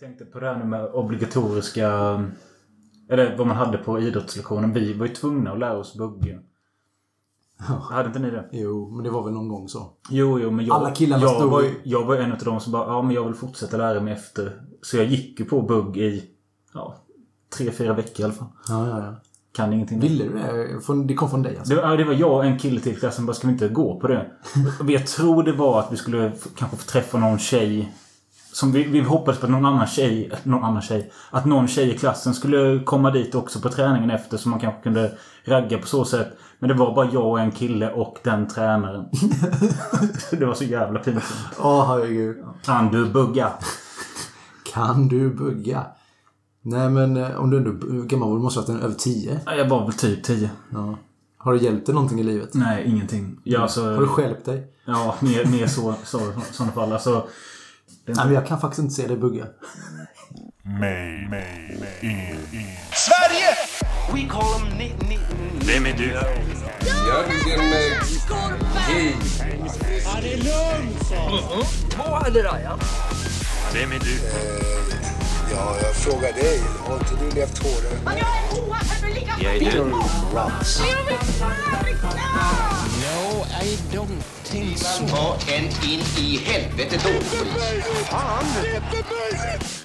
Jag tänkte på det här med obligatoriska... Eller vad man hade på idrottslektionen. Vi var ju tvungna att lära oss bugga. Hade inte ni det? Jo, men det var väl någon gång så. Jo, jo, men jag, Alla killarna jag, stod- var, ju- jag var en av de som bara, ja men jag vill fortsätta lära mig efter. Så jag gick ju på bugg i, ja, tre, fyra veckor i alla fall. Ja, ja, ja. Kan ingenting. Ville du det? Från- Det kom från dig alltså? Det, ja, det var jag och en kille till i klassen bara, ska vi inte gå på det? Och jag tror det var att vi skulle f- kanske få träffa någon tjej. Som vi, vi hoppades på att någon annan tjej, någon annan tjej, att någon tjej i klassen skulle komma dit också på träningen efter så man kanske kunde ragga på så sätt. Men det var bara jag och en kille och den tränaren. det var så jävla pinsamt. Åh, herregud. Kan du bugga? Kan du bugga? Nej, men eh, om du ändå... Hur gammal var du? måste ha varit över 10. Ja, Jag var väl typ 10. Ja. Har det hjälpt dig någonting i livet? Nej, ingenting. Jag, alltså, Har du skälpt dig? Ja, mer, mer så, så sådana fall. Alltså, Nej, men jag kan faktiskt inte se dig bugga. Mig, mig, mig, Sverige! We call them ni, ni, Vem är du? Jörgen Hej. två eller ja. Vem är du? Ja, jag frågar dig. Har inte du levt hårdare? Jag är du. No, I don't think so. Ta en in i helvete dårskit.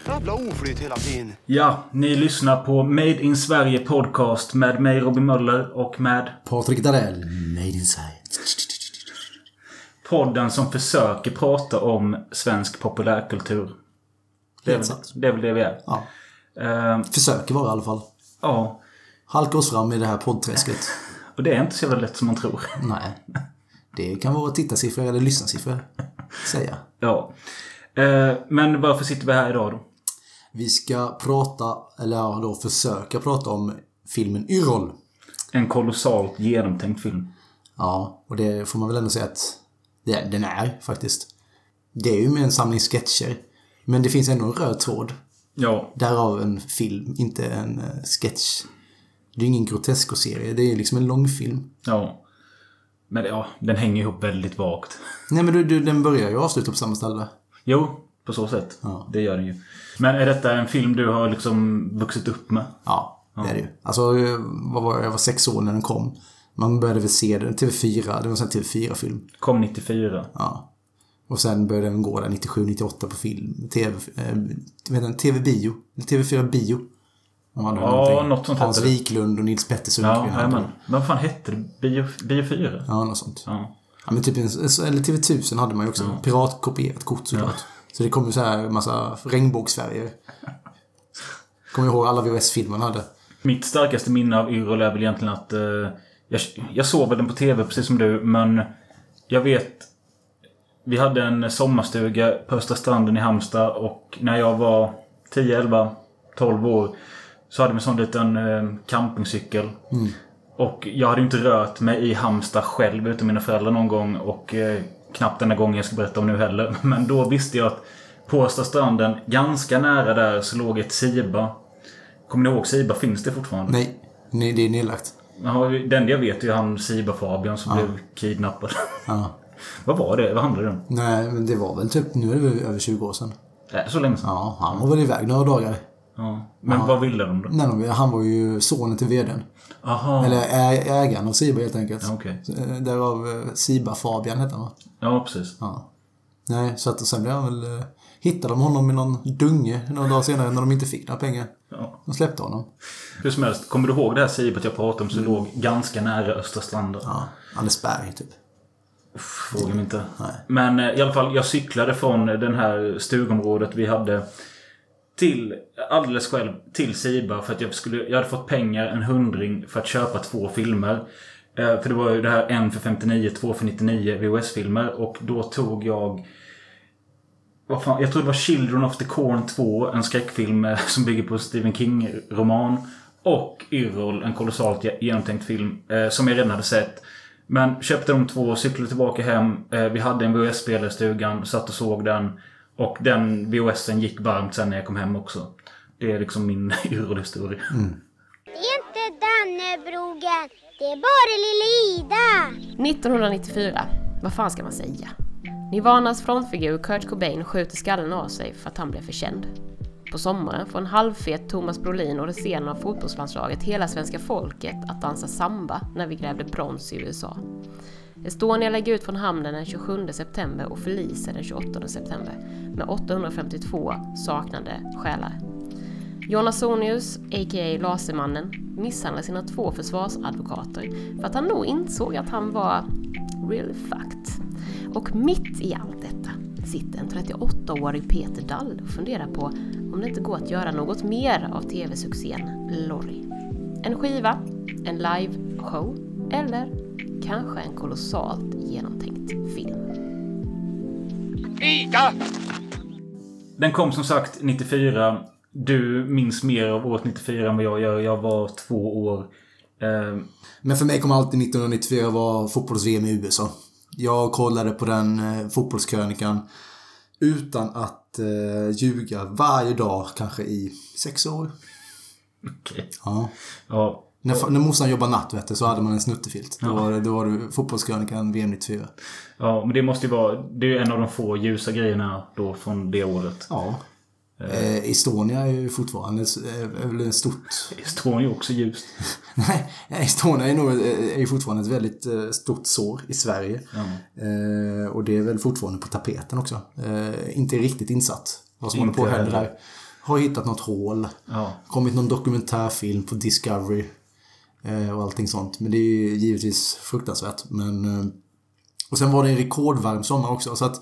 Jävla oflyt hela tiden. Ja, ni lyssnar på Made in Sverige Podcast med mig Robin Möller och med Patrik Darell, Made in Sverige. podden som försöker prata om svensk populärkultur. Det är, väl, det är väl det vi är. Ja. Ehm, Försöker vara i alla fall. ja, Halka oss fram i det här poddträsket. och det är inte så jävla lätt som man tror. Nej. Det kan vara tittarsiffror eller lyssnarsiffror. Säga. Ja. Ehm, men varför sitter vi här idag då? Vi ska prata, eller ja, då försöka prata om filmen Yrrol. En kolossalt genomtänkt film. Ja, och det får man väl ändå säga att det, den är faktiskt. Det är ju med en samling sketcher. Men det finns ändå en röd tråd. Ja, Därav en film, inte en eh, sketch. Det är ingen grotesko-serie, det är liksom en långfilm. ja. Men ja, den hänger ihop väldigt vagt. Nej men du, du, den börjar ju avsluta på samma ställe. Jo, på så sätt. Ja. Det gör den ju. Men är detta en film du har liksom vuxit upp med? Ja, det är det ju. Alltså, eh, vad var jag? jag var sex år när den kom. Man började väl se den, TV4, det var en sån här TV4-film. Kom 94. Ja. Och sen började den gå där 97, 98 på film. TV, eh? TV-bio. Eller TV4 Bio. De hade Ja, något sånt Hans. Wiklund och Nils Petter Ja, de. Vad fan hette det? Bio, Bio 4? Ja, något sånt. Ja. Ja, men typ en, eller TV1000 hade man ju också. Piratkopierat kort såklart. Så det kom ju så här massa regnbågsfärger. Kommer ihåg alla VHS-filmer man hade. Mitt starkaste minne av Yrrol är väl egentligen att... Eh, jag, jag såg väl den på TV precis som du, men... Jag vet... Vi hade en sommarstuga på Östra stranden i Halmstad och när jag var 10, 11, 12 år så hade vi en sån liten eh, campingcykel. Och jag hade inte rört mig i Halmstad själv utan mina föräldrar någon gång och eh, knappt den här gången jag ska berätta om nu heller. Men då visste jag att på Östra stranden, ganska nära där, så låg ett Siba. Kommer ni ihåg Siba? Finns det fortfarande? Nej, nej det är nedlagt. Ja, den jag vet är han Siba Fabian som blev kidnappad. Ja. Vad var det? Vad handlade det om? Nej, men det var väl typ, nu är det väl över 20 år sedan. Det så länge sedan? Ja, han var väl iväg några dagar. Ja. Men vad ville de då? Nej, de- han var ju sonen till vdn. Aha. Eller ägaren av Siba helt enkelt. Ja. Så, eh, Därav eh, Siba Fabian hette han va? Ja, precis. Ja. Nej, så att och sen blev han väl... eh, Hittade de honom i någon dunge några dagar senare när de inte fick några pengar. Ja. De släppte honom. Hur som helst, kommer du ihåg det här Sibet jag pratade om som låg ganska nära Östra stranden? Ja, Andersberg typ. Fråga mig inte. Nej. Men eh, i alla fall, jag cyklade från den här stugområdet vi hade till, alldeles själv, till Siba för att jag skulle, jag hade fått pengar, en hundring, för att köpa två filmer. Eh, För det var ju det här en för 59, två för 99 VHS-filmer och då tog jag vad fan, jag tror det var Children of the Corn 2, en skräckfilm eh, som bygger på Stephen King-roman. Och Yrrol, en kolossalt ge- genomtänkt film eh, som jag redan hade sett. Men köpte de två, cyklade tillbaka hem. Eh, vi hade en VHS-spelare i stugan, satt och såg den. Och den VHSen gick varmt sen när jag kom hem också. Det är liksom min Yrrol-historia. Det är inte Dannebrogen, det är bara lilla Ida. 1994. Vad fan ska man säga? Nirvanas frontfigur Kurt Cobain skjuter skallen av sig för att han blev för känd. På sommaren får en halvfet Thomas Brolin och resten av fotbollslandslaget hela svenska folket att dansa samba när vi grävde brons i USA. Estonia lägger ut från hamnen den 27 september och förliser den 28 september med 852 saknade själar. Jonas Sonius, a.k.a. Lasermannen, misshandlar sina två försvarsadvokater för att han nog insåg att han var really fucked. Och mitt i allt detta sitter en 38-årig Peter Dall och funderar på om det inte går att göra något mer av tv-succén Lorry. En skiva, en live-show eller kanske en kolossalt genomtänkt film. Ica! Den kom som sagt 94. Du minns mer av året 94 än vad jag gör. Jag var två år. Eh, Men för mig kommer alltid 1994 vara fotbolls-VM i USA. Jag kollade på den eh, fotbollskrönikan utan att eh, ljuga varje dag, kanske i sex år. Okej. Ja. Ja. När, när morsan jobbade natt, så hade man en snuttefilt. Då, var det, då var det fotbollskrönikan VM 94. ja, men det måste ju vara... Det är ju en av de få ljusa grejerna då från det året. Ja. Eh, Estonia är ju fortfarande är, är väl ett stort... Estonia är också ljust. Nej, Estonia är, nog, är ju fortfarande ett väldigt eh, stort sår i Sverige. Eh, och det är väl fortfarande på tapeten också. Eh, inte riktigt insatt vad som håller på att hända där. Har hittat något hål. Ja. Kommit någon dokumentärfilm på Discovery. Eh, och allting sånt. Men det är ju givetvis fruktansvärt. Men, eh, och sen var det en rekordvarm sommar också. Så att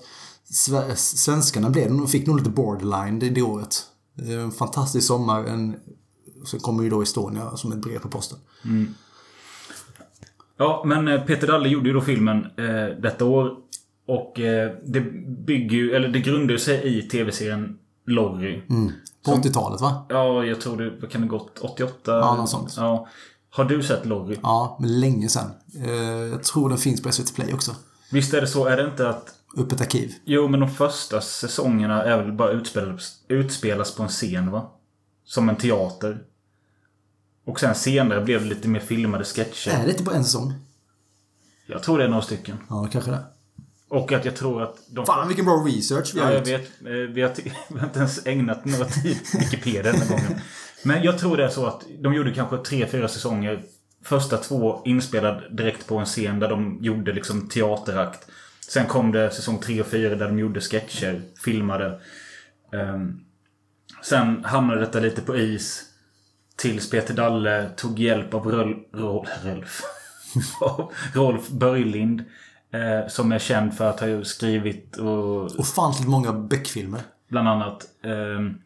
svenskarna blev, fick nog lite borderline det, det året. En fantastisk sommar. En, sen kommer ju då Estonia som ett brev på posten. Ja, men eh, Peter Dalle gjorde ju då filmen eh, detta år. Och eh, det bygger ju, eller det grundar sig i tv-serien Lorry. På 80-talet va? Ja, jag tror det vad kan det gått 88? Ja, något sånt. Ja. Har du sett Lorry? Ja, men länge sedan. Eh, jag tror den finns på SVT Play också. Visst är det så? Är det inte att... Öppet arkiv. Jo, men de första säsongerna är väl bara utspelas, utspelas på en scen, va? Som en teater. Och sen senare blev det lite mer filmade sketcher. Är det inte bara en säsong? Jag tror det är några stycken. Ja, kanske det. Och att jag tror att de... Fan vilken bra research vi har Ja, jag gjort. vet. Eh, Vi har, vi har inte ens ägnat några tid på Wikipedia den här gången. Men jag tror det är så att de gjorde kanske tre, fyra säsonger. Första två inspelade direkt på en scen där de gjorde liksom teaterakt. Sen kom det säsong tre och fyra där de gjorde sketcher, filmade. Ehm, sen hamnade detta lite på is. Tills Peter Dalle tog hjälp av Röl, Rol, Rolf. Rolf Börjlind. Eh, som är känd för att ha skrivit och Ofantligt många Beck-filmer. Bland annat. Ehm,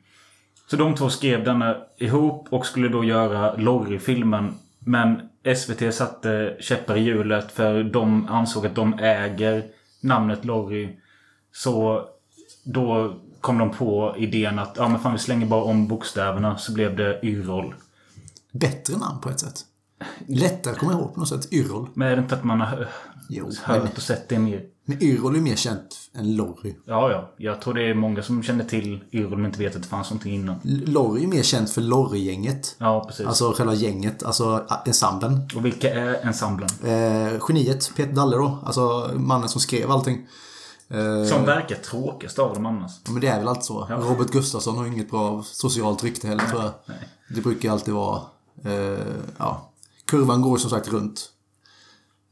Så de två skrev denna ihop och skulle då göra Lorry-filmen. Men SVT satte käppar i hjulet för de ansåg att de äger namnet Lorry. Så då kom de på idén att ja men fan vi slänger bara om bokstäverna så blev det Yrrol. Bättre namn på ett sätt. Lättare att komma ihåg på något sätt. Yrrol. Men är det inte att man har Jo, hört men, och sett det mer? men Yrrol är mer känt än Lorry. Ja, ja. Jag tror det är många som känner till Yrrol men inte vet att det fanns någonting innan. Lorry är mer känt för Lorry-gänget. Ja, precis. Alltså själva gänget, alltså ensemblen. och vilka är ensemblen? Eh, geniet, Peter Dalle då. Alltså mannen som skrev allting. Eh, Som verkar tråkigast av dem annars. Men det är väl alltid så. Ja. Robert Gustafsson har inget bra socialt rykte heller tror jag. Det brukar alltid vara... Eh, ja. Kurvan går som sagt runt.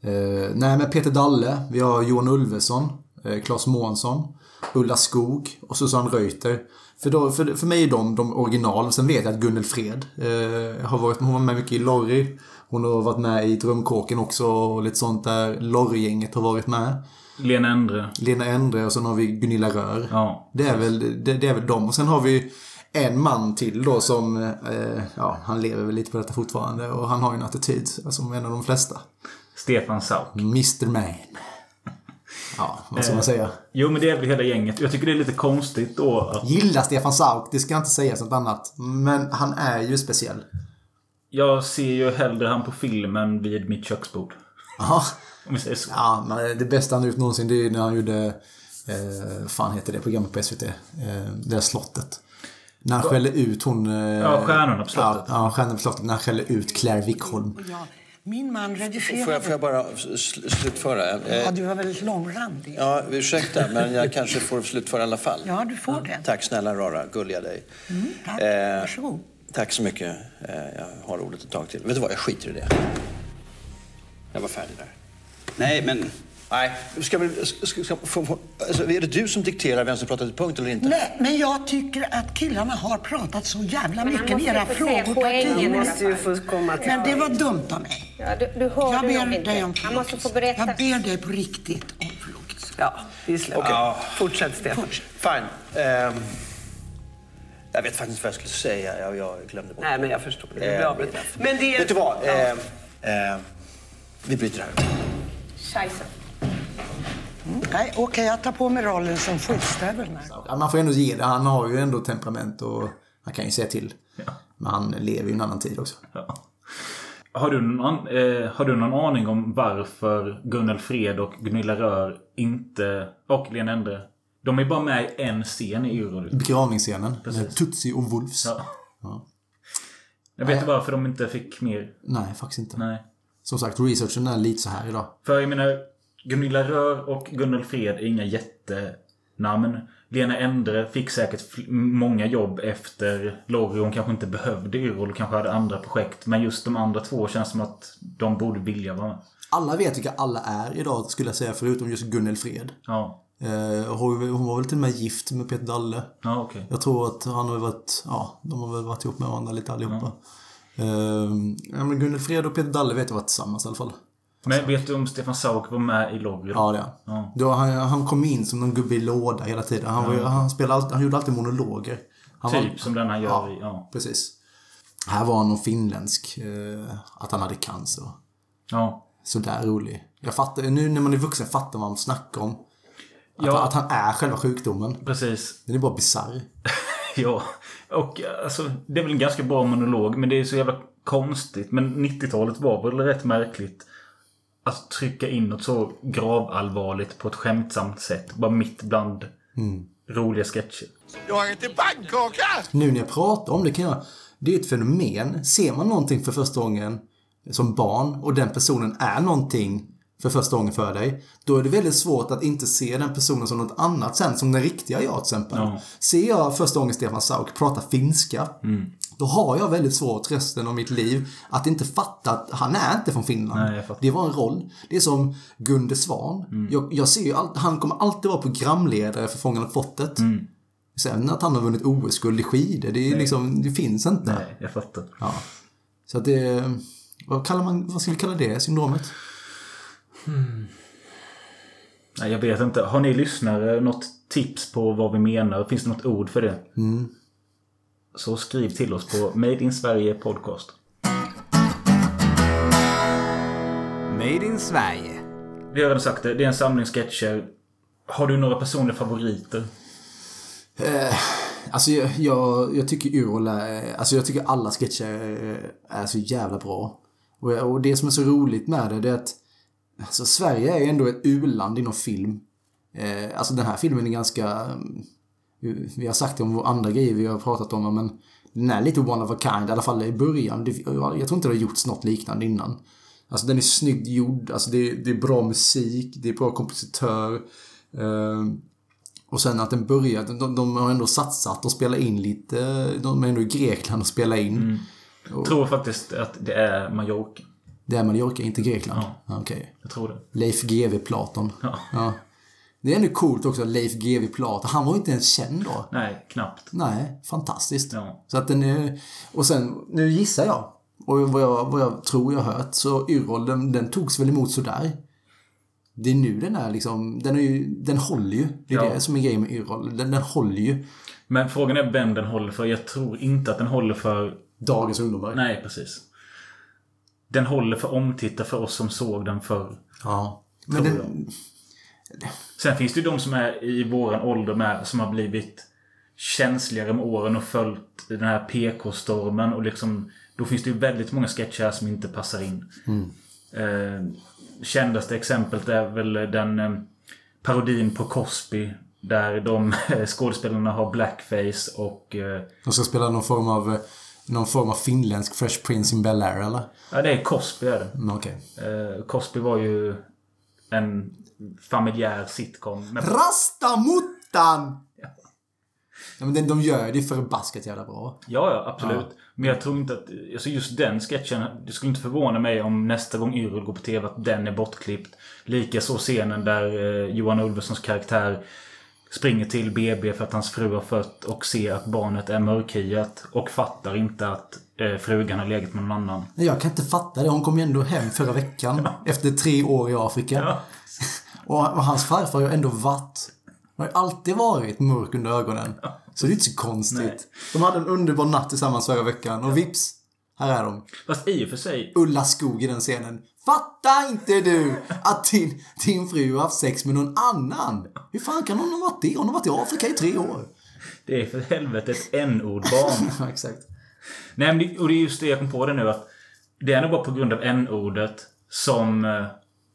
Eh, nej men Peter Dalle, vi har Johan Ulveson, eh, Claes Månsson, Ulla Skog och Susanne Reuter. För, då, för, för mig är de de original. Sen vet jag att Gunnel Fred eh, har varit hon var med mycket i Lorry. Hon har varit med i Drömkåken också och lite sånt där. Lorry-gänget har varit med. Lena Endre. Lena Endre och sen har vi Gunilla Rör. Ja. Det är väl, det, det är väl dem. Och sen har vi en man till då som, eh, ja, han lever väl lite på detta fortfarande. Och han har ju en attityd som en av de flesta. Stefan Sauk. Mr Man. Ja, vad ska man säga? Jo, men det är väl hela gänget. Jag tycker det är lite konstigt då att... Gillar Stefan Sauk, det ska inte säga något annat. Men han är ju speciell. Jag ser ju hellre han på filmen vid mitt köksbord. Ja, Om vi säger så. ja men det bästa han har gjort någonsin det är ju när han gjorde, eh, fan heter det programmet på SVT? Eh, det där slottet. När han skäller ut hon... Eh, Ja, Stjärnorna på slottet. Ja, ja, Stjärnorna på slottet. När han skäller ut Claire Wickholm. Min man redigerade. Får jag, får jag bara sl- slutföra? Eh, Ja, du var väldigt långrandig. Ja, ursäkta, men jag kanske får slutföra i alla fall. Ja, du får det. Tack snälla Rara, gulliga dig. Mm, tack. Eh, Varsågod. Tack så mycket. Eh, jag har ordet ett tag till. Vet du vad, jag skiter i det. Jag var färdig där. Nej, men... Nej, ska vi... Ska, ska, få, få, alltså, är det du som dikterar vem som pratar till punkt eller inte? Nej, men jag tycker att killarna har pratat så jävla mycket med era frågor. poängen partier. i alla fall. måste ju få komma till Men det var dumt av mig. Ja, du, du hör jag ber dig om berätta. Jag ber dig på riktigt om förlåtelse. Ja, vi släpper. Okej. Fortsätt, Stefan. Fine. Ehm, jag vet faktiskt vad jag skulle säga. Jag, jag glömde bort Nej, men jag förstår. Det blir avbrutet. Men det är... Vet du vad? Ja. Ehm, vi bryter här. Scheisse. Nej, okej, jag tar på mig rollen som skitstövel. nu. Ja, Man får ändå ge det. Han har ju ändå temperament och han kan ju säga till. Men han lever ju en annan tid också. Har du, någon, eh, har du någon aning om varför Gunnel Fred och Gunilla Rör inte... Och Lena Endre. De är bara med i en scen i Yrrol. Begravningsscenen. Med Tutsi och Wolfs. Ja. Ja. Jag vet inte varför de inte fick mer. Nej, faktiskt inte. Nej. Som sagt, researchen är lite så här idag. För jag menar, Gunilla Rör och Gunnel Fred är inga jättenamn. Lena Endre fick säkert många jobb efter Lorry. Hon kanske inte behövde Yrrol och kanske hade andra projekt. Men just de andra två känns som att de borde vilja vara med. Alla vet vilka alla är idag, skulle jag säga, förutom just Gunnel Fred. Ja. Eh, hon var väl till och med gift med Peter Dalle. Ja, okej. Jag tror att han har varit, ja, de har väl varit ihop med varandra lite allihopa. Eh, ja, men Gunnel Fred och Peter Dalle vet jag varit tillsammans i alla fall. Men vet du om Stefan Sauk var med i Lorry? Ja, det han. Ja. Då, han. Han kom in som någon gubbe i låda hela tiden. Han, var, Ja. han, spelade alltid, han gjorde alltid monologer. Han Typ var, som den han gör ja, i... Ja. precis. Här var han någon finländsk. Eh, att han hade cancer. Ja. Sådär rolig. Jag fattar, nu när man är vuxen fattar man vad man snackar om. Att, Ja. att han är själva sjukdomen. Precis. Den är bara bisarr. Ja. Och alltså, det är väl en ganska bra monolog. Men det är så jävla konstigt. Men 90-talet var väl rätt märkligt. Att trycka in något så gravallvarligt på ett skämtsamt sätt. Bara mitt bland Mm. roliga sketcher. Jag äter pannkaka! Nu när jag pratar om det kan jag... Det är ett fenomen. Ser man någonting för första gången som barn och den personen är någonting för första gången för dig. Då är det väldigt svårt att inte se den personen som något annat sen, som den riktiga jag till exempel. Ja. Ser jag första gången Stefan Sauk prata finska. Mm. Då har jag väldigt svårt resten av mitt liv att inte fatta att han är inte från Finland. Nej, det var en roll. Det är som Gunde Svan. Mm. Jag, jag ser ju allt, han kommer alltid vara programledare för Fångarna på fortet. Mm. Sen att han har vunnit OS-guld i skidor, det, är liksom, det finns inte. Nej, jag fattar. Ja. Så att det... Vad, kallar man, vad ska vi kalla det syndromet? Nej, jag vet inte. Har ni lyssnare något tips på vad vi menar? Finns det något ord för det? Mm. Så skriv till oss på Made in Sverige Podcast. Made in Sverige. Vi har redan sagt det. Det är en samling sketcher. Har du några personliga favoriter? Eh, alltså jag, jag, jag tycker Yrrol är... Alltså jag tycker alla sketcher är, är så jävla bra. Och, och det som är så roligt med det, det är att... Alltså Sverige är ändå ett u-land inom film. Eh, alltså den här filmen är ganska... mm, Vi har sagt det om andra grejer vi har pratat om, men den är lite one of a kind, i alla fall i början. Jag tror inte det har gjorts något liknande innan. Alltså den är snyggt gjord, alltså det, det är bra musik, det är bra kompositör. Eh, och sen att den började, de, de har ändå satsat och spelat in lite, de är ändå i Grekland och spelar in. Mm. Jag tror faktiskt att det är Mallorca. det är Mallorca, inte Grekland? Ja. Okej. Jag tror det. Leif GW Platon. Ja. Det är ändå coolt också, Leif GW Platon. Han var ju inte ens känd då. Nej, knappt. Nej, fantastiskt. Ja. Så att den är... Och sen, nu gissar jag. Och vad jag, vad jag tror jag har hört, så Yrrol, den, den togs väl emot sådär. Det är nu den är liksom, den är ju, den håller ju. Det är Ja. det som är grejen med Yrrol. Den, den håller ju. Men frågan är vem den håller för. Jag tror inte att den håller för... Dagens ungdomar. Nej, precis. Den håller för omtittare för oss som såg den förr. Ja. Men Tror den, Sen finns det ju de som är i våran ålder med, som har blivit känsligare med åren och följt den här PK-stormen och liksom... Då finns det ju väldigt många sketcher som inte passar in. Mm. Eh, kändaste exemplet är väl den eh, parodin på Cosby. Där de eh, skådespelarna har blackface och... Eh, De ska spela någon form av någon form av finländsk Fresh Prince in Bel-Air eller? Ja, det är Cosby är det. Mm, Okej. Eh, Cosby var ju en familjär sitcom. Med... Rastamuttan! Ja, men de, de gör det förbaskat jävla bra. Ja, ja, absolut. Men jag tror inte att... Alltså just den sketchen. Det skulle inte förvåna mig om nästa gång Yrrol går på TV att den är bortklippt. Likaså scenen där eh, Johan Ulvessons karaktär springer till BB för att hans fru har fött och ser att barnet är mörkhyat. Och fattar inte att eh, frugan har legat med någon annan. Jag kan inte fatta det. Hon kom ju ändå hem förra veckan. Efter tre år i Afrika. Och, och hans farfar har ju ändå varit... Han har ju alltid varit mörk under ögonen. Så det är inte så konstigt. Nej. De hade en underbar natt tillsammans förra veckan. Och vips, här är de. Fast i och för sig... Ulla Skog i den scenen. Fattar inte du att din, din fru har haft sex med någon annan? Hur fan kan hon ha varit det? Hon har varit i Afrika i tre år. Det är för helvete ett n-ord-barn. Ja, exakt. Nej, men det, och det är just det jag kom på det nu att det är nog bara på grund av n-ordet som eh,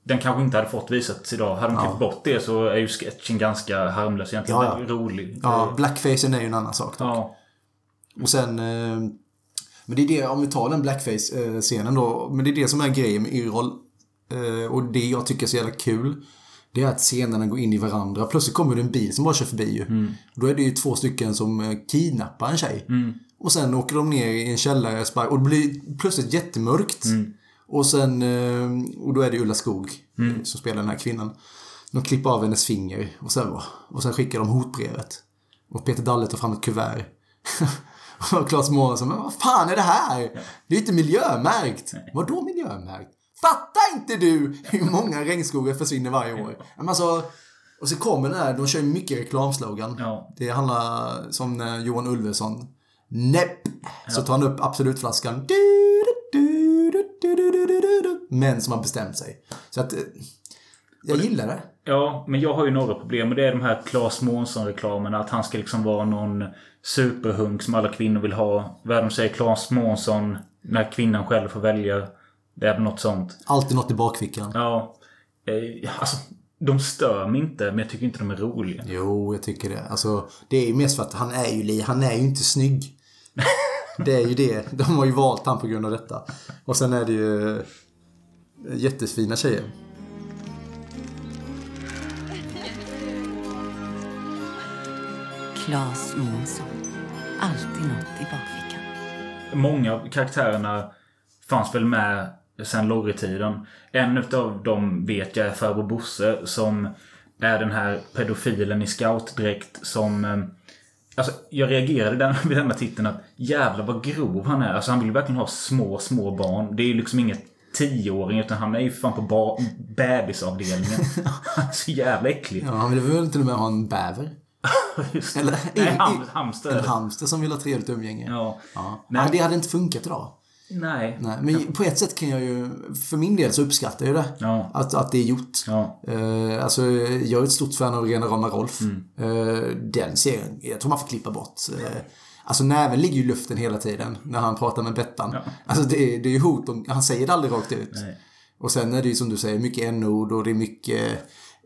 den kanske inte hade fått visats idag. Hade de Ja. klippt bort det så är ju sketchen ganska harmlös egentligen. Ja, ja. Rolig. Ja, blackfacen är ju en annan sak dock. Ja. Och sen... Eh, men det är det, om vi tar den blackface-scenen då. Men det är det som är grejen med Yrrol. Eh, och det jag tycker är så jävla kul. Det är att scenerna går in i varandra. Plötsligt kommer det en bil som bara kör förbi ju. Mm. Då är det ju två stycken som kidnappar en tjej. Mm. Och sen åker de ner i en källare och det blir plötsligt jättemörkt. Mm. Och sen... eh, Och då är det Ulla Skog Mm. eh, som spelar den här kvinnan. De klipper av hennes finger och sen, och sen skickar de hotbrevet. Och Peter Dalle tar fram ett kuvert. och Claes Månsson, men vad fan är det här? Det är ju inte miljömärkt. Vadå miljömärkt? Fattar inte du hur många regnskogar försvinner varje år? Men alltså, och så kommer den här, de kör ju mycket reklamslogan. Det handlar som när Johan Ulveson Näpp! Så tar han upp Absolutflaskan. Men som har bestämt sig. Så att... Eh, jag gillar det. Ja, men jag har ju några problem. Och det är de här Claes Månsson-reklamerna. Att han ska liksom vara någon superhunk som alla kvinnor vill ha. Vad de säger? Claes Månsson. När kvinnan själv får välja. Det är något sånt. Alltid något i bakfickan. Ja. Eh, alltså, de stör mig inte, men jag tycker inte de är roliga. Jo, jag tycker det. Alltså, det är ju mest för att han är ju, han är ju inte snygg. Det är ju det. De har ju valt han på grund av detta. Och sen är det ju jättefina tjejer. Claes Månsson. Alltid något i bakfickan. Många av karaktärerna fanns väl med sen Lorry-tiden. En utav dem vet jag är farbror Bosse som är den här pedofilen i scoutdräkt som... Alltså, jag reagerade där vid den här titeln att jävlar vad grov han är. Alltså han vill verkligen ha små, små barn. Det är ju liksom inget tioåring utan han är ju fan på ba- bebisavdelningen. Så jävla äcklig. Ja, han vill väl till och med ha en bäver. Just det. Eller Nej, ham, hamster. En hamster som vill ha trevligt umgänge. Ja. ja. Nej, det hade inte funkat idag. Nej. Nej, men på ett sätt kan jag ju, för min del så uppskattar jag det. Ja. Att, att det är gjort. Ja. Eh, alltså, jag är ett stort fan av Rena rama Rolf. Mm. Eh, den serien, jag tror man får klippa bort. Eh, alltså näven ligger ju i luften hela tiden när han pratar med Bettan. Alltså det, är- det är ju hot, om, han säger det aldrig rakt ut. Nej. Och sen är det ju som du säger mycket n-ord och det är mycket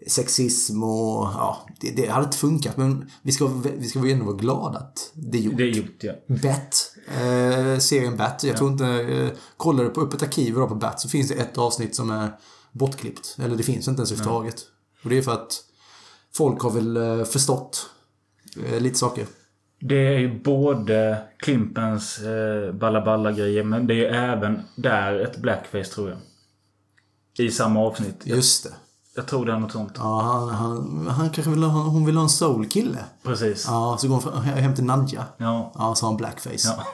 sexism och ja, det, det hade inte funkat. Men vi ska, vi ska väl ändå vara glada att det är gjort. Det är gjort, ja. Bat. Eh, serien Bat. Jag tror inte... Eh, kollar du på Öppet arkiv idag på Bat så finns det ett avsnitt som är bortklippt. Eller det finns inte ens överhuvudtaget. Och det är för att folk har väl eh, förstått eh, lite saker. Det är ju både Klimpens eh, Balla Balla grejer men det är även där ett blackface tror jag. I samma avsnitt. Just det. Jag tror det är något sånt. Ja, han, han, han kanske vill ha, hon vill ha en soul-kille. Presim. Ja, så går hon hem till Nadja. Ja. Ja, så har han blackface. Ja.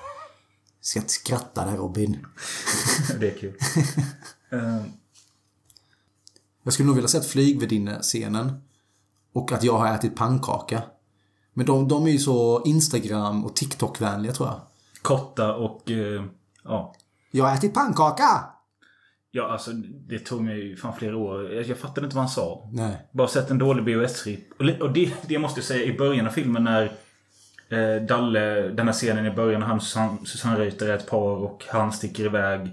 Ska inte skratta där Robin. det är kul. Eh, Jag skulle nog vilja sett flygvärdinne-scenen. Och att jag har ätit pannkaka. Men de, de är ju så Instagram och TikTok-vänliga tror jag. Korta och... Eh, ja. Jag har ätit pannkaka! Ja, alltså det tog mig ju fan flera år. Jag, jag fattade inte vad han sa. Nej. Bara sett en dålig VHS-rip. Och, och det, det måste jag säga i början av filmen när eh, Dalle, den här scenen i början han och Susanne, Susanne Reuter är ett par och han sticker iväg.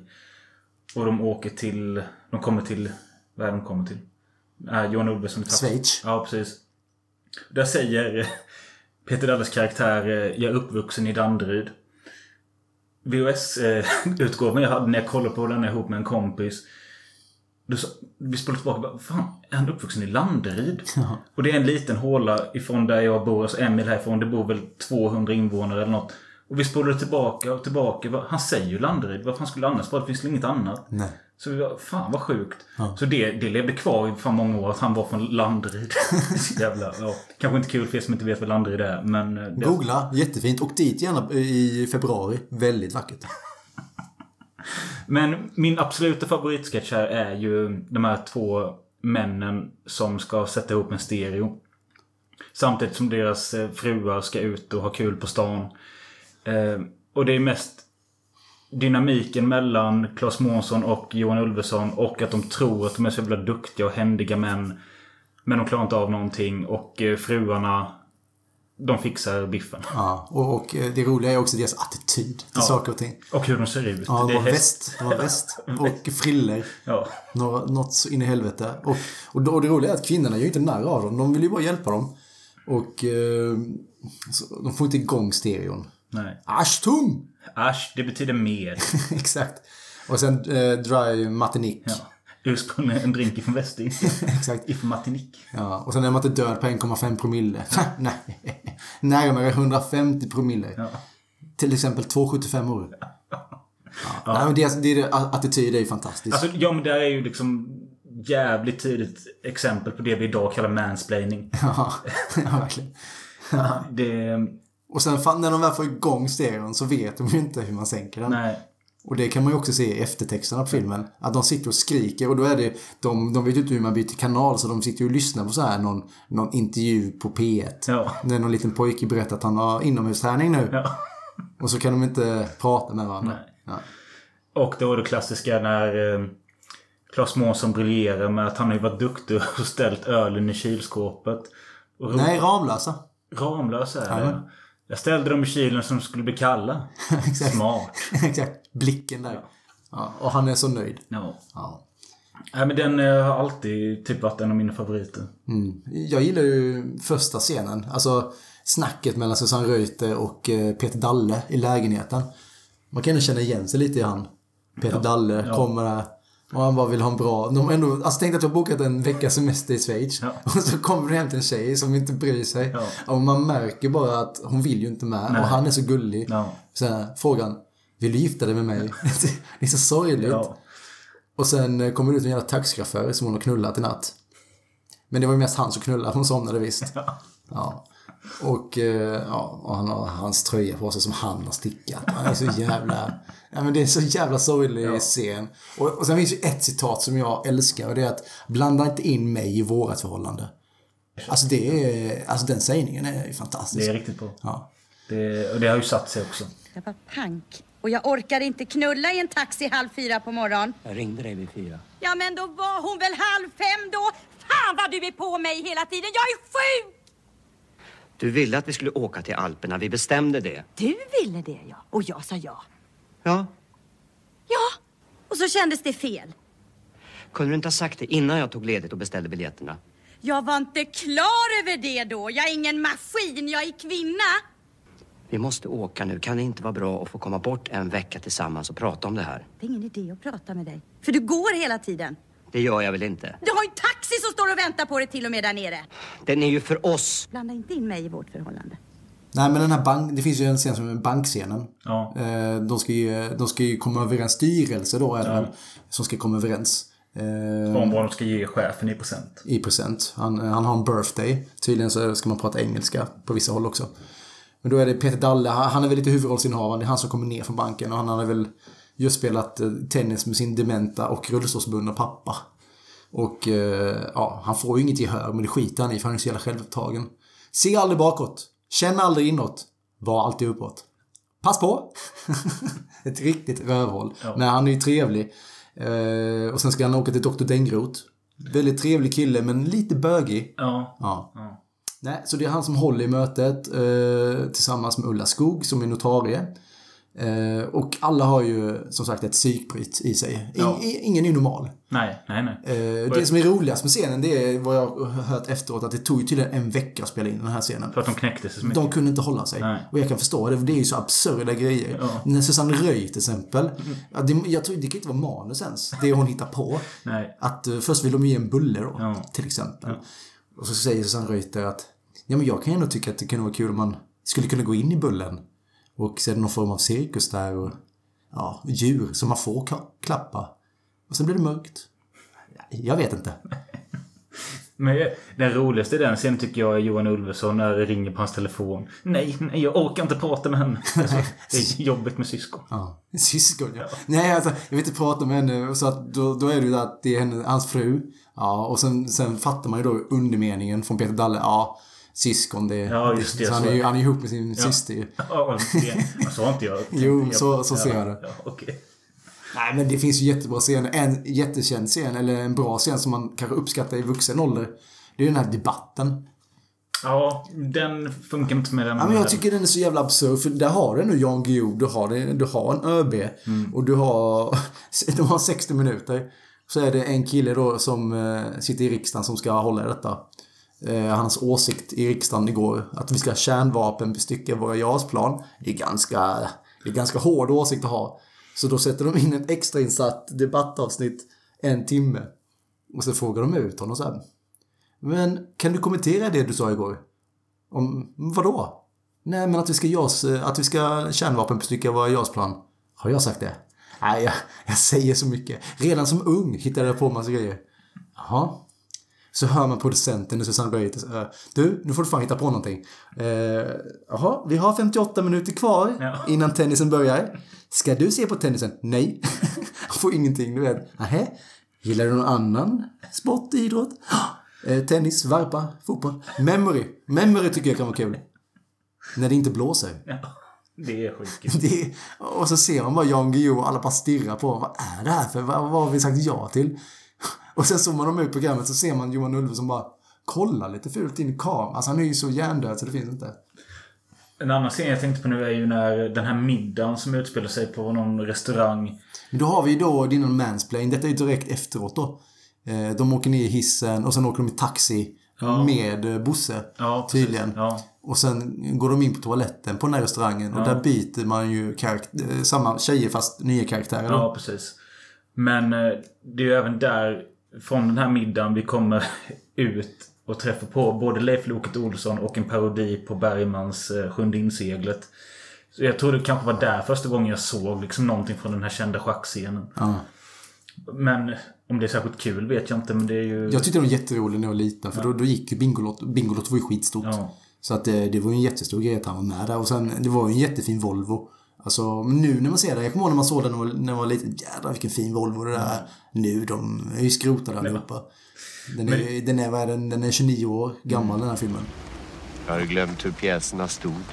Och de åker till, de kommer till, vad är de kommer till? Äh, Johan Ulveson. Schweiz. Ja, precis. Där säger eh, Peter Dalles karaktär, eh, jag är uppvuxen i Danderyd. VHS-utgåvan jag hade när jag kollade på den ihop med en kompis. Då sa, vi spolade tillbaka bara, fan, är han uppvuxen i Landeryd? Ja. Och det är en liten håla ifrån där jag bor, alltså en mil härifrån. Det bor väl 200 invånare eller något. Och vi spolade tillbaka och tillbaka. Han säger ju Landeryd. Vad fan skulle det annars vara? Det finns väl inget annat? Nej. Så vi var, fan vad sjukt. Ja. Så det, det levde kvar i fan många år att han var från Landeryd. Så Jävla, ja. Kanske inte kul för er som inte vet vad Landeryd är, men... eh, Det, Googla, jättefint. Och dit gärna i februari. Väldigt vackert. Men min absoluta favoritsketch här är ju de här två männen som ska sätta ihop en stereo. Samtidigt som deras eh, fruar ska ut och ha kul på stan. Eh, och det är mest dynamiken mellan Claes Månsson och Johan Ulveson och att de tror att de är så jävla duktiga och händiga män. Men de klarar inte av någonting och eh, fruarna de fixar biffen. Ja, och, och eh, det roliga är också deras attityd till Ja. saker och ting. Och hur de ser ut. Ja, Det häst. väst. De har väst. Och friller. Ja. Några, något så in i helvete. Och, och, då- och det roliga är att kvinnorna gör ju inte narr av dem. De vill ju bara hjälpa dem. Och eh, de får inte igång stereon. Nej. Ashtum! Asch, det betyder mer. Exakt. Och sen eh, dry Martinique. Ja. Ursprungligen en drink ifrån Västindien. Exakt. Ifrån Martinique. Ja, och sen är man inte död på 1,5 promille. Nej. Närmare 150 promille. Ja. Till exempel 2,75 år. Ja. Nej, men deras, deras attityd är ju fantastisk. Alltså, ja men det är ju liksom jävligt tydligt exempel på det vi idag kallar mansplaining. ja, ja, verkligen. Ja. Det... Och sen när de väl får igång stereon så vet de ju inte hur man sänker den. Nej. Och det kan man ju också se i eftertexterna på filmen. Att de sitter och skriker och då är det, de, de vet ju inte hur man byter kanal så de sitter ju och lyssnar på så här någon, någon intervju på P1. Ja. När någon liten pojke berättar att han har inomhusträning nu. Ja. Och så kan de inte prata med varandra. Nej. Och då är det klassiska när eh, Claes Månsson briljerar med att han har ju varit duktig och ställt ölen i kylskåpet. Och Nej, Ramlösa. Ramlösa är det. Ja. Jag ställde dem i kylen som skulle bli kalla. Exakt. Smart. Exakt. Blicken där. Ja. Och han är så nöjd. Ja. Ja. Nej men den eh, har alltid typ varit en av mina favoriter. Mm. Jag gillar ju första scenen. Alltså snacket mellan Susanne Reuter och eh, Peter Dalle i lägenheten. Man kan ändå känna igen sig lite i han. Peter Ja. Dalle Ja. kommer där. Och han bara vill ha en bra... De ändå, alltså tänk att du har bokat en veckas semester i Schweiz. Ja. Och så kommer du hem till en tjej som inte bryr sig. Ja. Och man märker bara att hon vill ju inte med. Nej. Och han är så gullig. Ja. Så här, frågan, vill du gifta dig med mig? det är så sorgligt. Och sen eh, kommer det ut en jävla taxichaufför som hon har knullat i natt. Men det var ju mest han som knullade, hon somnade visst. Ja. Och, eh, ja, och han har hans tröja på sig som han har stickat. Han är så jävla... Ja, men det är så jävla sorglig Ja. scen. Och, och sen finns ju ett citat som jag älskar och det är att blanda inte in mig i vårat förhållande. Alltså det är... Alltså den sägningen är ju fantastisk. Det är riktigt bra. Ja. Det, och det har ju satt sig också. Jag var pank. Och jag orkar inte knulla i en taxi halv fyra på morgonen. Jag ringde dig vid fyra. Ja, men då var hon väl halv fem då? Fan vad du är på mig hela tiden. Jag är sjuk! Du ville att vi skulle åka till Alperna. Vi bestämde det. Du ville det, ja. Och jag sa ja. Ja. Ja. Och så kändes det fel. Kunde du inte ha sagt det innan jag tog ledigt och beställde biljetterna? Jag var inte klar över det då. Jag är ingen maskin, jag är kvinna. Vi måste åka nu. Kan det inte vara bra att få komma bort en vecka tillsammans och prata om det här? Det är ingen idé att prata med dig. För du går hela tiden. Det gör jag väl inte? Du har ju en taxi som står och väntar på dig till och med där nere. Den är ju för oss. Blanda inte in mig i vårt förhållande. Nej men den här bank, det finns ju en scen som är bankscenen. Ja. Eh, De ska ju, de ska ju komma överens, styrelse då är det Ja. väl, som ska komma överens. Eh, Om vad de ska ge chefen i procent. I procent. Han, han har en birthday. Tydligen så ska man prata engelska på vissa håll också. Men då är det Peter Dalle, han han är väl lite huvudrollsinnehavaren. Det är han som kommer ner från banken och han hade väl just spelat eh, tennis med sin dementa och rullstolsbundna pappa. Och eh, ja, han får ju inget gehör men det skiter han i för han är så jävla självupptagen. Se aldrig bakåt. Känn aldrig inåt. Var alltid uppåt. Pass på! Ett riktigt rövhål. Ja. Men han är ju trevlig. Eh, och sen ska han åka till Dr. Dengroth. Väldigt trevlig kille men lite bögig. Ja. Ja. Ja. Nej, så det är han som håller i mötet tillsammans med Ulla Skog som är notarie. Eh, och alla har ju som sagt ett psykbryt i sig. In, Ja. ingen är normal. Nej, nej, nej. Eh, det som är roligast med scenen det är vad jag har hört efteråt att det tog ju tydligen en vecka att spela in den här scenen. För att de knäckte sig så mycket. De kunde inte hålla sig. Nej. Och jag kan förstå det, för det är ju så absurda grejer. Ja. När Susanne Röj till exempel. Ja, det, jag tror det kan inte vara manus ens. Det hon hittar på. Nej. Att eh, först vill de ge en bulle då, Ja. till exempel. Och så säger Susanne Reuter att ja, men jag kan ju ändå tycka att det kunde vara kul om man skulle kunna gå in i bullen. Och se någon form av cirkus där och ja, djur som man får klappa. Och sen blir det mörkt. Jag vet inte. Men den roligaste i den scenen tycker jag är Johan Ulveson när det ringer på hans telefon. Nej, nej, jag orkar inte prata med henne. Alltså, det är jobbigt med syskon. Ja, syskon ja. Nej, alltså, jag vill inte prata med henne. Så att då, då är det ju det att det är henne, hans fru. Ja, och sen, sen fattar man ju då undermeningen från Peter Dalle. Ja, syskon det. Ja, just det, Så han så är ju är det. han är ihop med sin Ja. syster ju. Ja, det, så har inte jag Jo, så, så ser ja, jag det. Ja, okej. Nej, men det finns ju jättebra scener. En jättekänd scen, eller en bra scen som man kanske uppskattar i vuxen ålder. Det är den här debatten. Ja, den funkar inte med den. Ja, men jag tycker den är så jävla absurd. För där har du nu Jan Guillou, du har, du har en ÖB och du har, du har 60 minuter. Så är det en kille då som eh, sitter i riksdagen som ska hålla detta. Eh, hans åsikt i riksdagen igår, att vi ska kärnvapenbestycka våra JAS-plan. Det är ganska, det är ganska hård åsikt att ha. Så då sätter de in ett extrainsatt debattavsnitt en timme. Och så frågar de ut honom så här. Men kan du kommentera det du sa igår? Om vadå? Nej, men att vi ska JAS, eh, att vi ska kärnvapenbestycka våra JAS-plan. Har jag sagt det? Nej, jag, jag säger så mycket. Redan som ung hittade jag på massa grejer. Jaha. Så hör man producenten, Susanne Reuter, eh, Du, nu får du fan hitta på någonting. Eh, Jaha, vi har 58 minuter kvar innan tennisen börjar. Ska du se på tennisen? Nej. Får ingenting, du vet. Nähä. Gillar du någon annan sport, idrott? Eh, tennis, varpa, fotboll. Memory. Memory tycker jag kan vara kul. När det inte blåser. Ja, det är. Det, och så ser man bara Jan Guillou och alla bara stirrar på Vad är det här för? Vad, vad har vi sagt ja till? Och sen zoomar de ut programmet så ser man Johan Ulve som bara kollar lite fult in i kameran. Alltså han är ju så hjärndöd så det finns inte. En annan scen jag tänkte på nu är ju när den här middagen som utspelar sig på någon restaurang. Men då har vi ju då din mansplain. Detta är ju direkt efteråt då. Eh, De åker ner i hissen och sen åker de i taxi Ja. med eh, Bosse. Ja, tydligen. Ja. Och sen går de in på toaletten på den här restaurangen och där byter man ju eh, samma tjejer fast nya karaktärer. Ja, precis. Men det är ju även där, från den här middagen, vi kommer ut och träffar på både Leif Loket Olsson och en parodi på Bergmans eh, Sjunde inseglet. Så jag tror det kanske var där första gången jag såg liksom någonting från den här kända schackscenen. Ja. Men om det är särskilt kul vet jag inte, men det är ju... Jag tyckte det var jätteroligt när jag var liten för då, då gick ju Bingolotto. Bingolotto var ju skitstort. Ja. Så att det, det var ju en jättestor grej att han var med där. Och sen, det var ju en jättefin Volvo. Alltså nu när man ser det, jag kommer ihåg när man såg den när man, när man var liten. Jädrar vilken fin Volvo det där är. Nu, de är ju skrotade allihopa. Den är, den, är, vad är den, den är 29 år gammal den här filmen. Jag har glömt hur pjäserna stod.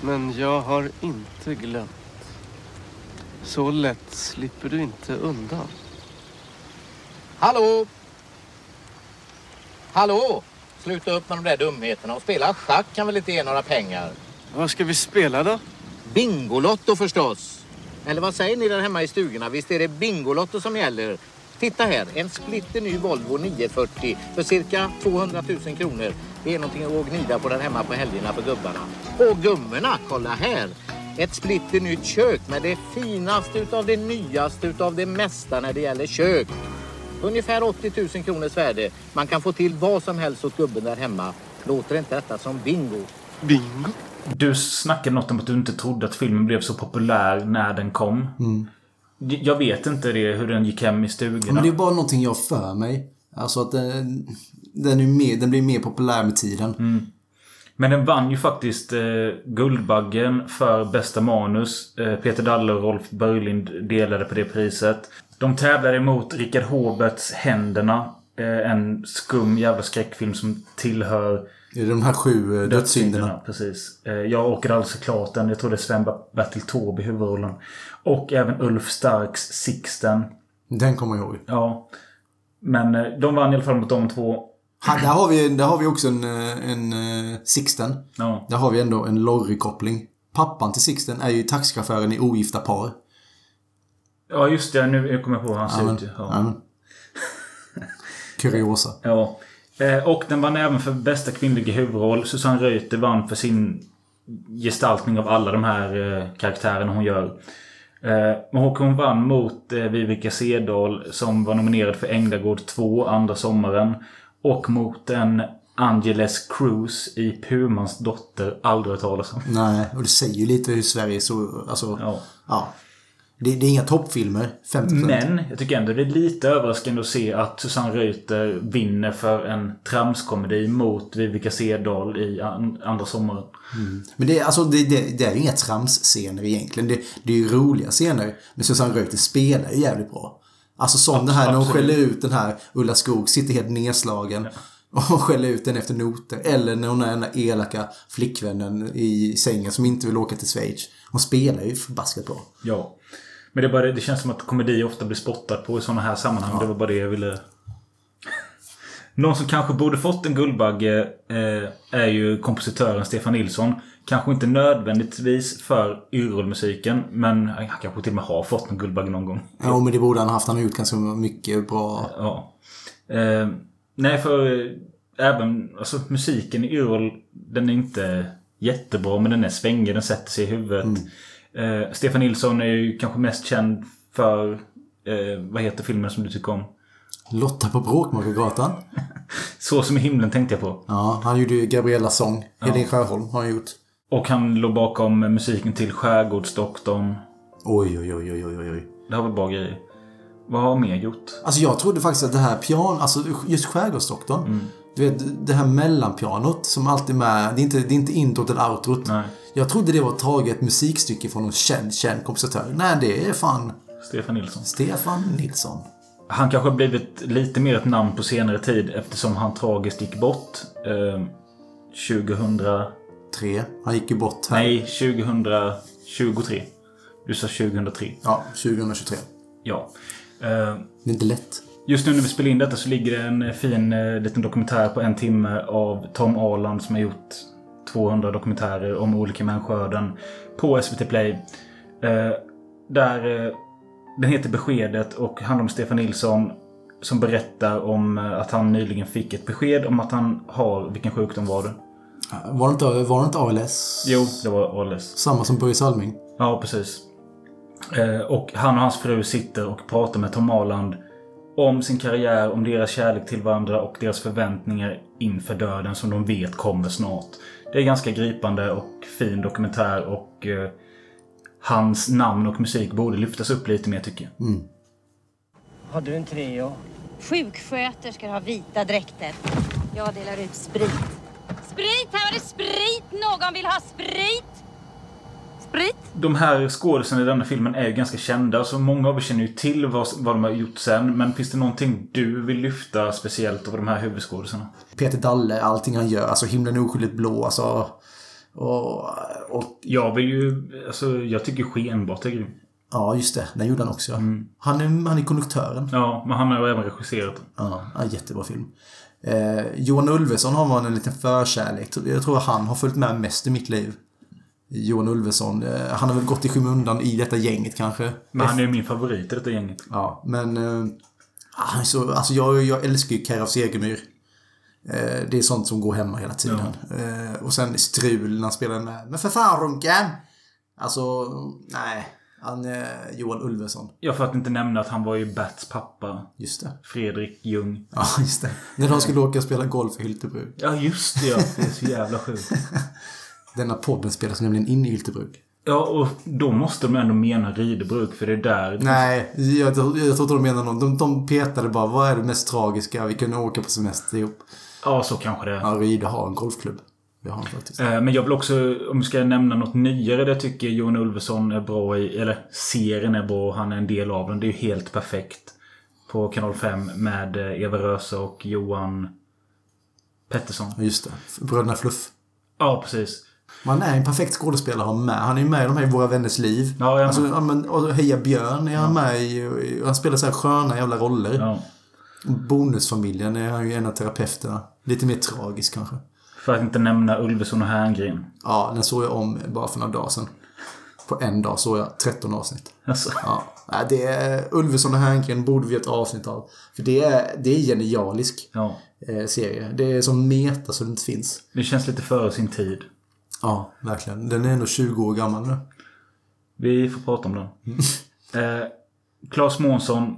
Men jag har inte glömt. Så lätt slipper du inte undan. Hallå! Hallå! Sluta upp med de där dumheterna och spela schack kan väl inte ge några pengar? Vad ska vi spela då? Bingolotto förstås! Eller vad säger ni där hemma i stugorna? Visst är det Bingolotto som gäller? Titta här, en splitter ny Volvo 940 för cirka 200 000 kronor. Det är någonting att gnida på där hemma på helgerna för gubbarna. Och gummorna, kolla här! Ett splitter nytt kök med det finaste utav det nyaste utav det mesta när det gäller kök. Ungefär 80 000 kronors värde. Man kan få till vad som helst åt gubben där hemma. Låter inte detta som bingo? Bingo? Du snackade något om att du inte trodde att filmen blev så populär när den kom. Mm. Jag vet inte det, hur den gick hem i stugorna. Men det är bara någonting jag för mig. Alltså att den, den, är mer, den blir mer populär med tiden. Mm. Men den vann ju faktiskt eh, Guldbaggen för bästa manus. Eh, Peter Dalle och Rolf Börjlind delade på det priset. De tävlade emot Richard Håberts Händerna. Eh, en skum jävla skräckfilm som tillhör Det är de här sju eh, dödssynderna. Precis. Eh, jag åker alltså klart den. Jag tror det är Sven-Bertil Taube i huvudrollen. Och även Ulf Starks Sixten. Den kommer jag ihåg. Ja. Men eh, de vann i alla fall mot de två. Ha, där, har vi, där har vi också en, en Sixten. Ja. Där har vi ändå en Lorry-koppling. pappan till Sixten är ju taxichauffören i Ogifta par. Ja, just det. Nu kommer jag på hur han ser ut. Ja. Kuriosa. Ja. Eh, Och den vann även för bästa kvinnliga huvudroll. Susanne Reuter vann för sin gestaltning av alla de här eh, karaktärerna hon gör. Eh, Men hon- vann mot eh, Vivica Sedal som var nominerad för Änglagård 2 andra sommaren. Och mot en Angeles Cruz i Pumans dotter. Aldrig hört talas om. Nej, och det säger ju lite hur Sverige så... Alltså, Ja. ja. Det, det är inga toppfilmer. 50%. Men jag tycker ändå det är lite överraskande att se att Susanne Reuter vinner för en tramskomedi mot Vivica Sedal i an- andra sommaren. Mm. Men det, är- alltså, det, det, det är ju inga tramsscener egentligen. Det, det är ju roliga scener. Men Susanne Reuter spelar ju jävligt bra. Alltså som det här när hon absolut. skäller ut den här Ulla Skog, sitter helt nedslagen. Och hon skäller ut den efter noter. Eller när hon är den där elaka flickvännen i sängen som inte vill åka till Schweiz. Hon spelar ju förbaskat bra. Ja. Men det, bara, det- känns som att komedi ofta blir spottad på i sådana här sammanhang. Det var bara det jag ville... Någon som kanske borde fått en Guldbagge eh, är ju kompositören Stefan Nilsson. Kanske inte nödvändigtvis för Yrrol-musiken, men han kanske till och med har fått en Guldbagge någon gång. Ja, men det borde han ha haft. Han har gjort ganska mycket bra. Ja. Eh, nej, för eh, även alltså, musiken i Yrrol, den är inte jättebra, men den är svängig, den sätter sig i huvudet. Eh, Stefan Nilsson är ju kanske mest känd för, eh, vad heter filmen som du tycker om? Lotta på Bråkmakargatan. Så som i himlen tänkte jag på. Ja, han gjorde ju Gabriellas sång. Hedin Sjöholm har han gjort. Och han låg bakom musiken till Skärgårdsdoktorn. Oj, oj, oj, oj, oj, oj. Det har väl bra grejer. Vad har mer gjort? Alltså jag trodde faktiskt att det här pian, alltså just Skärgårdsdoktorn. Mm. Du vet, det här mellanpianot som alltid är med. Det är inte, det är inte introt eller outrot. Nej. Jag trodde det var taget musikstycke från någon känd, känd kompositör. Nej, det är fan Stefan Nilsson. Stefan Nilsson. Han kanske har blivit lite mer ett namn på senare tid eftersom han tragiskt gick bort. Eh, 2000... Tre. Han gick ju bort här. Nej, 2023. Du sa 2003. Ja, 2023. Ja. Eh, Det är inte lätt. Just nu när vi spelar in detta så ligger det en fin eh, liten dokumentär på en timme av Tom Arland som har gjort 200 dokumentärer om olika människoöden på SVT Play. Eh, där eh, den heter Beskedet och handlar om Stefan Nilsson som berättar om eh, att han nyligen fick ett besked om att han har, vilken sjukdom var det? Var det inte, var det inte ALS? Jo, det var ALS. Samma som Börje Salming. Ja, precis. Och han och hans fru sitter och pratar med Tom Arland om sin karriär, om deras kärlek till varandra och deras förväntningar inför döden som de vet kommer snart. Det är ganska gripande och fin dokumentär och eh, hans namn och musik borde lyftas upp lite mer tycker jag. Mm. Har du en Treo? Sjuksköterskor har vita dräkter. Jag delar ut sprit. Sprit! Här var det sprit! Någon vill ha sprit? Sprit? De här skådespelarna i denna filmen är ju ganska kända, så många av er känner ju till vad, vad de har gjort sen. Men finns det någonting du vill lyfta speciellt av de här huvudskådespelarna? Peter Dalle, allting han gör. Alltså himlen är oskyldigt blå. Alltså, och, och, Jag vill ju... Alltså, jag tycker skenbart är grym. ja, just det. Den gjorde han också. Han, är, han är konduktören. Ja, men han har ju även regisserat. Ja, ja, jättebra film. Eh, Johan Ulveson har man en liten förkärlek. Jag tror han har följt med mest i mitt liv. Johan Ulveson. Eh, han har väl gått i skymundan i detta gänget kanske. Men han är ju min favorit i detta gänget. Ja, men... Eh, han är så, alltså jag, jag älskar ju Karaf Segemyhr. Eh, det är sånt som går hemma hela tiden. Eh, och sen strul när han spelar med. Men för fan Runken! Alltså, nej. Han Johan Ulveson. Ja, för att inte nämna att han var ju Bats pappa. Just det. Fredrik Ljung. Ja, just det. När de skulle åka och spela golf i Hyltebruk. Ja, just det ja. Det är så jävla sjukt. Denna podden spelas nämligen in i Hyltebruk. Ja, och då måste de ändå mena Ridebruk, för det är där... Nej, jag, jag tror inte de menar något. De, de petade bara, vad är det mest tragiska? Vi kunde åka på semester ihop. Ja, så kanske det är. Ja, Ride har en golfklubb. Det har han faktiskt. Eh, Men jag vill också, om vi ska nämna något nyare, det tycker Johan Ulveson är bra i. Eller serien är bra och han är en del av den. Det är ju helt perfekt. På kanal 5 med eh, Eva Röse och Johan Pettersson. Just det. Bröderna Fluff. Ja, precis. Man är en perfekt skådespelare att ha med. Han är ju med i de här Våra Vänners Liv. Ja, jag alltså, ja, men, och Heja Björn är han med i. Han spelar så här sköna jävla roller. Ja. Bonusfamiljen är han ju en av terapeuterna. Lite mer tragisk kanske. För att inte nämna Ulveson och Herngren. Ja, den såg jag om bara för några dagar sedan. På en dag såg jag 13 avsnitt. Alltså. Ja. Det är Ulveson och Herngren borde vi ett avsnitt av. För det är, det är genialisk Ja. eh, serie. Det är som meta så det inte finns. Det känns lite före sin tid. Ja, verkligen. Den är ändå 20 år gammal nu. Vi får prata om den. Eh, Claes Månsson.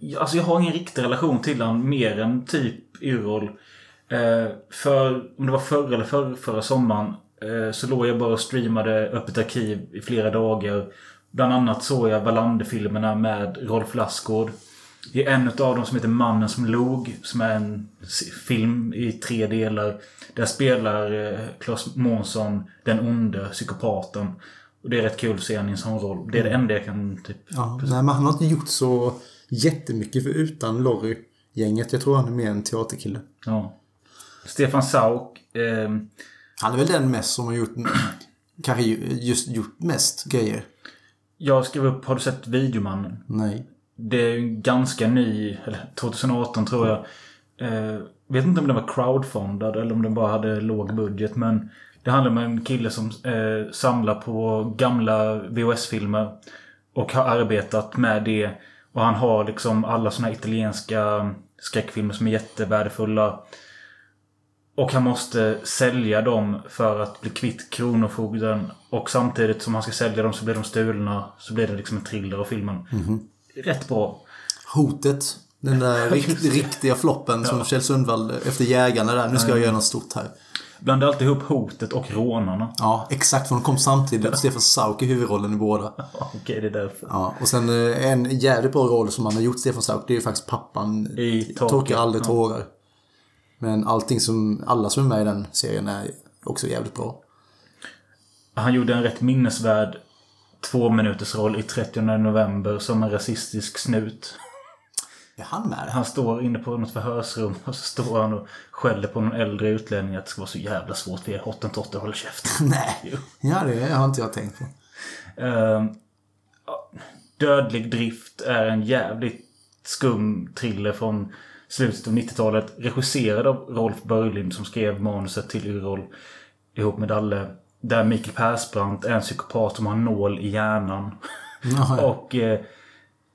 eh, Alltså jag har ingen riktig relation till han mer än typ Yrrol. Eh, för, om det var förra eller förra, förra sommaren. Eh, så låg jag bara och streamade Öppet arkiv i flera dagar. Bland annat såg jag Wallander-filmerna med Rolf Lassgård. I en av dem som heter Mannen som log. Som är en film i tre delar. Där spelar eh, Claes Månsson den onde psykopaten. Och det är rätt kul att se honom i en sån roll. Det är det enda jag kan typ... Ja, nej, men han har inte gjort så jättemycket för utan Lorry-gänget. Jag tror han är mer en teaterkille. Ja. Stefan Sauk. Eh, Han är väl den mest som har gjort, kanske ju- just gjort mest grejer. jag skrev upp, har du sett Videomannen? Nej. Det är ju en ganska ny, eller 2018 tror jag. Eh, vet inte om den var crowdfundad eller om den bara hade låg budget. Men det handlar om en kille som eh, samlar på gamla VHS-filmer. Och har arbetat med det. Och han har liksom alla såna här italienska skräckfilmer som är jättevärdefulla. Och han måste sälja dem för att bli kvitt Kronofogden. Och samtidigt som han ska sälja dem så blir de stulna. Så blir det liksom en thriller av filmen. Mhm. Rätt bra. Hotet. Den där rikt, riktiga floppen som Kjell Sundvall efter Jägarna där. Nu ska jag göra något stort här. Blanda alltid ihop hotet och rånarna. Ja, exakt. För de kom samtidigt. Stefan Sauk i huvudrollen i båda. Okej, det är därför. Ja, och sen eh, en jävligt bra roll som han har gjort, Stefan Sauk, det är ju faktiskt pappan. I Torka. Torkar aldrig Ja. tårar. Men allting som, alla som är med i den serien är också jävligt bra. Han gjorde en rätt minnesvärd två minuters roll i 30 november som en rasistisk snut. Är han med? Han står inne på något förhörsrum och så står han och skäller på någon äldre utlänning att det ska vara så jävla svårt för er hottentotter håller käften. Nej. Ja, det har inte jag tänkt på. Ja, Dödlig drift är en jävligt skum thriller från slutet av 90-talet. Regisserad av Rolf Börjlind som skrev manuset till Yrrol ihop med Dalle. Där Mikael Persbrandt är en psykopat som har nål i hjärnan. Ja, ja. Och eh,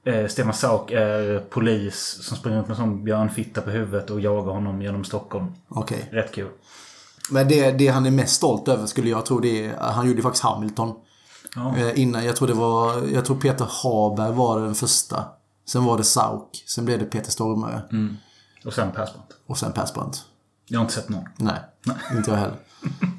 eh, Stefan Sauk är polis som springer runt med en sån björnfitta på huvudet och jagar honom genom Stockholm. Okej. Rätt kul. Men det, det han är mest stolt över skulle jag tro det är, han gjorde faktiskt Hamilton. Ja. Eh, innan, jag tror det var, jag tror Peter Haber var den första. Sen var det Sauk. Sen blev det Peter Stormare. Mm. Och sen Persbrandt. Och sen Persbrandt. Jag har inte sett någon. Nej, inte jag heller.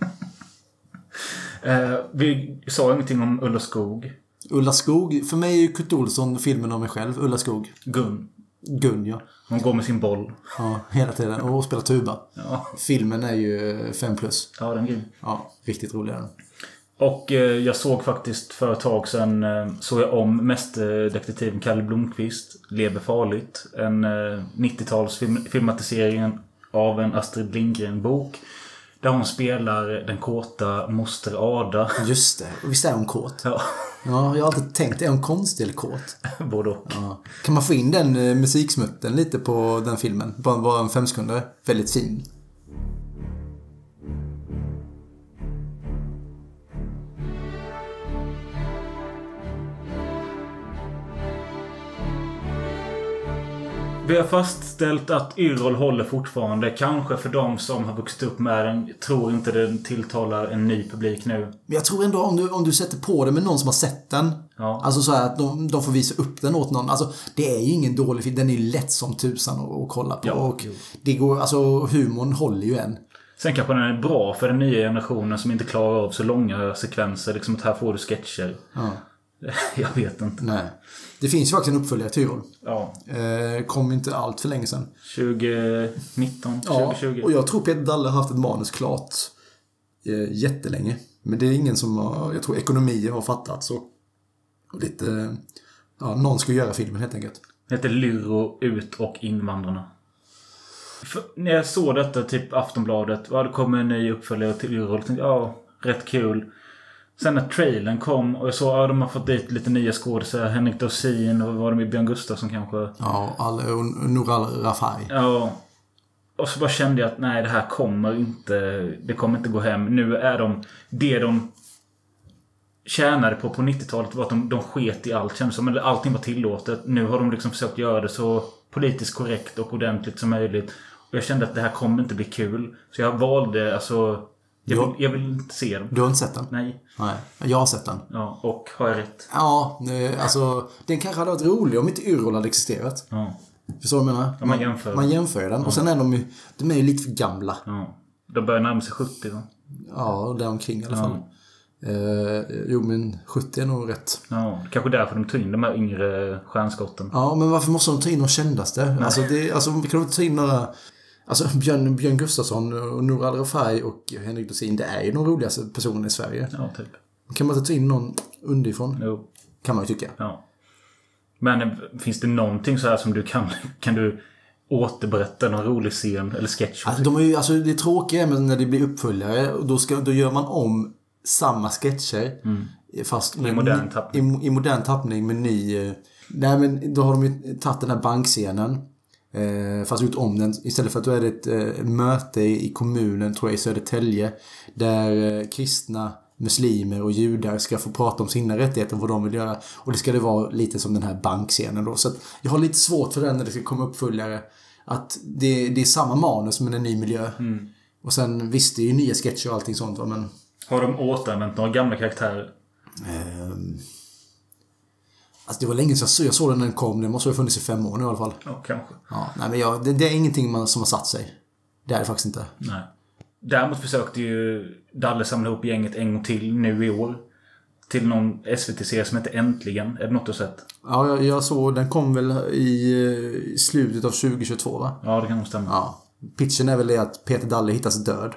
Eh, vi sa ingenting om Ulla Skog. Ulla Skog. För mig är ju Kurt Olsson filmen om mig själv. Ulla Skog. Gun. Gun, ja. Hon går med sin boll. Ja, hela tiden. Och spelar tuba. Ja. Filmen är ju 5 plus. Ja, den är grym. Ja, riktigt rolig är den. Och eh, jag såg faktiskt för ett tag sedan eh, såg jag om mästerdetektiven Kalle Blomqvist. Lever farligt. En eh, 90-tals film, filmatisering av en Astrid Lindgren-bok. Där hon spelar den kåta moster Ada. Just det. Och visst är hon kåt? Ja. Ja, jag har alltid tänkt, är hon konstig eller kåt? Både och. Ja. Kan man få in den eh, musiksmutten lite på den filmen? Bara, bara en femsekundare. Väldigt fin. Vi har fastställt att Yrrol håller fortfarande. Kanske för de som har vuxit upp med den. Tror inte den tilltalar en ny publik nu. Men jag tror ändå om du, om du sätter på det med någon som har sett den. Ja. Alltså så här att de, de får visa upp den åt någon. Alltså det är ju ingen dålig film. Den är ju lätt som tusan att, att kolla på. Ja, och jo. det går, alltså humorn håller ju än. Sen kanske den är bra för den nya generationen som inte klarar av så långa sekvenser. Liksom att här får du sketcher. Ja. Jag vet inte. Nej. Det finns ju faktiskt en uppföljare till Yrrol. Ja. Eh, kom inte allt för länge sedan. 2019, Ja, 2020. och jag tror Peter Dalle har haft ett manus klart eh, jättelänge. Men det är ingen som har, jag tror ekonomier har fattat så. Och lite, ja, någon ska göra filmen helt enkelt. Det heter Lyro ut och invandrarna. För när jag såg detta, typ Aftonbladet. Ja, det kommer en ny uppföljare till tänkte, Ja, rätt kul. Sen när trailern kom och jag såg att ja, de har fått dit lite nya skådespelare. Henrik Dorsin och var det med Björn Gustafsson kanske? Ja, och Noral Rafai. Ja. Och så bara kände jag att nej, det här kommer inte... Det kommer inte gå hem. Nu är de... Det de tjänade på på 90-talet var att de, de sket i allt kändes som. Eller allting var tillåtet. Nu har de liksom försökt göra det så politiskt korrekt och ordentligt som möjligt. Och jag kände att det här kommer inte bli kul. Så jag valde alltså... Jag vill, jag vill inte se dem. Du har inte sett den? Nej. Nej. Jag har sett den. Ja, och har jag rätt? Ja, alltså den kanske hade varit rolig om inte Yrrol hade existerat. Ja. Förstår du vad jag menar? Ja, man jämför. Man jämför den. Ja. Och sen är de ju, de är ju lite för gamla. Ja. De börjar närma sig 70 va? Ja, där omkring i alla fall. Eh, jo, men 70 är nog rätt. Ja, kanske därför de tog in de här yngre stjärnskotten. Ja, men varför måste de ta in de kändaste? Alltså, det, alltså, kan de inte ta in några... Alltså Björn, Björn Gustafsson och Nour Al-Refai och Henrik Dorsin, det är ju de roligaste personerna i Sverige. Ja, typ. Kan man inte ta in någon underifrån? Jo. Kan man ju tycka. Ja. Men eh, finns det någonting så här som du kan... Kan du återberätta någon rolig scen eller sketch? Alltså, de är ju, alltså, det tråkiga är när det blir uppföljare, och då, ska, då gör man om samma sketcher. Mm. Fast I modern tappning. I, I modern tappning med ny... eh, Nej men då har de ju tagit den här bankscenen. Eh, fast gjort om den. Istället för att då är det ett eh, möte i kommunen, tror jag, i Södertälje. Där eh, kristna, muslimer och judar ska få prata om sina rättigheter och vad de vill göra. Och det ska det vara lite som den här bankscenen då. Så jag har lite svårt för den när det ska komma uppföljare. Att det, det är samma manus men en ny miljö. Mm. Och sen visst, det är ju nya sketcher och allting sånt va, men... Har de återanvänt några gamla karaktärer? Alltså det var länge sedan jag såg- jag såg den när den kom. Den måste ha funnits i fem år nu i alla fall. Ja, kanske. Ja, nej men jag, det, det är ingenting man, som har satt sig. Det är det faktiskt inte. Nej. Däremot försökte ju Dalle samla ihop gänget en gång till nu i år. Till någon SVT-serie som heter Äntligen. Är det något du har sett? Ja, jag, jag såg, den kom väl i, i slutet av 2022 va? Ja, det kan nog stämma. Ja. Pitchen är väl det att Peter Dalle hittas död.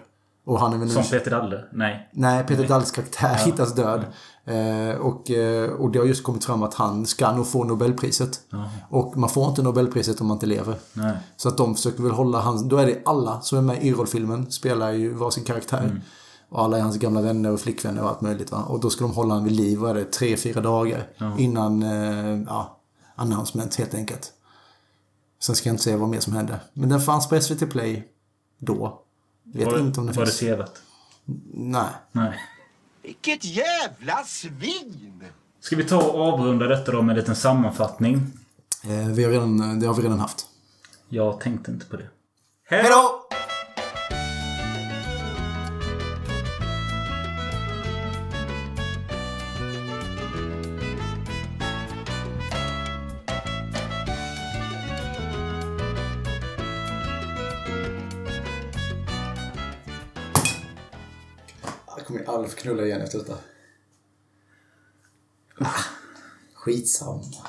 Och han är väl nu... Som Peter Dalle? Nej. Nej, Peter Nej. Dalles karaktär Ja. hittas död. Eh, och, eh, och det har just kommit fram att han ska nog få Nobelpriset. Ja. Och man får inte Nobelpriset om man inte lever. Nej. Så att de försöker väl hålla hans... Då är det alla som är med i Yrrol-filmen spelar ju varsin karaktär. Mm. Och alla är hans gamla vänner och flickvänner och allt möjligt va. Och då ska de hålla han vid liv, vad är det, tre, fyra dagar. Ja. Innan, eh, ja, announcement helt enkelt. Sen ska jag inte säga vad mer som hände. Men den fanns på SVT Play då. Vet var, inte om den Var det finns. sevärt? Nej. Nej. Vilket jävla svin! Ska vi ta och avrunda detta då med en liten sammanfattning? Eh, vi har redan, det har vi redan haft. Jag tänkte inte på det. Hej då! Få knulla igen efter detta. Ah, skitsamma.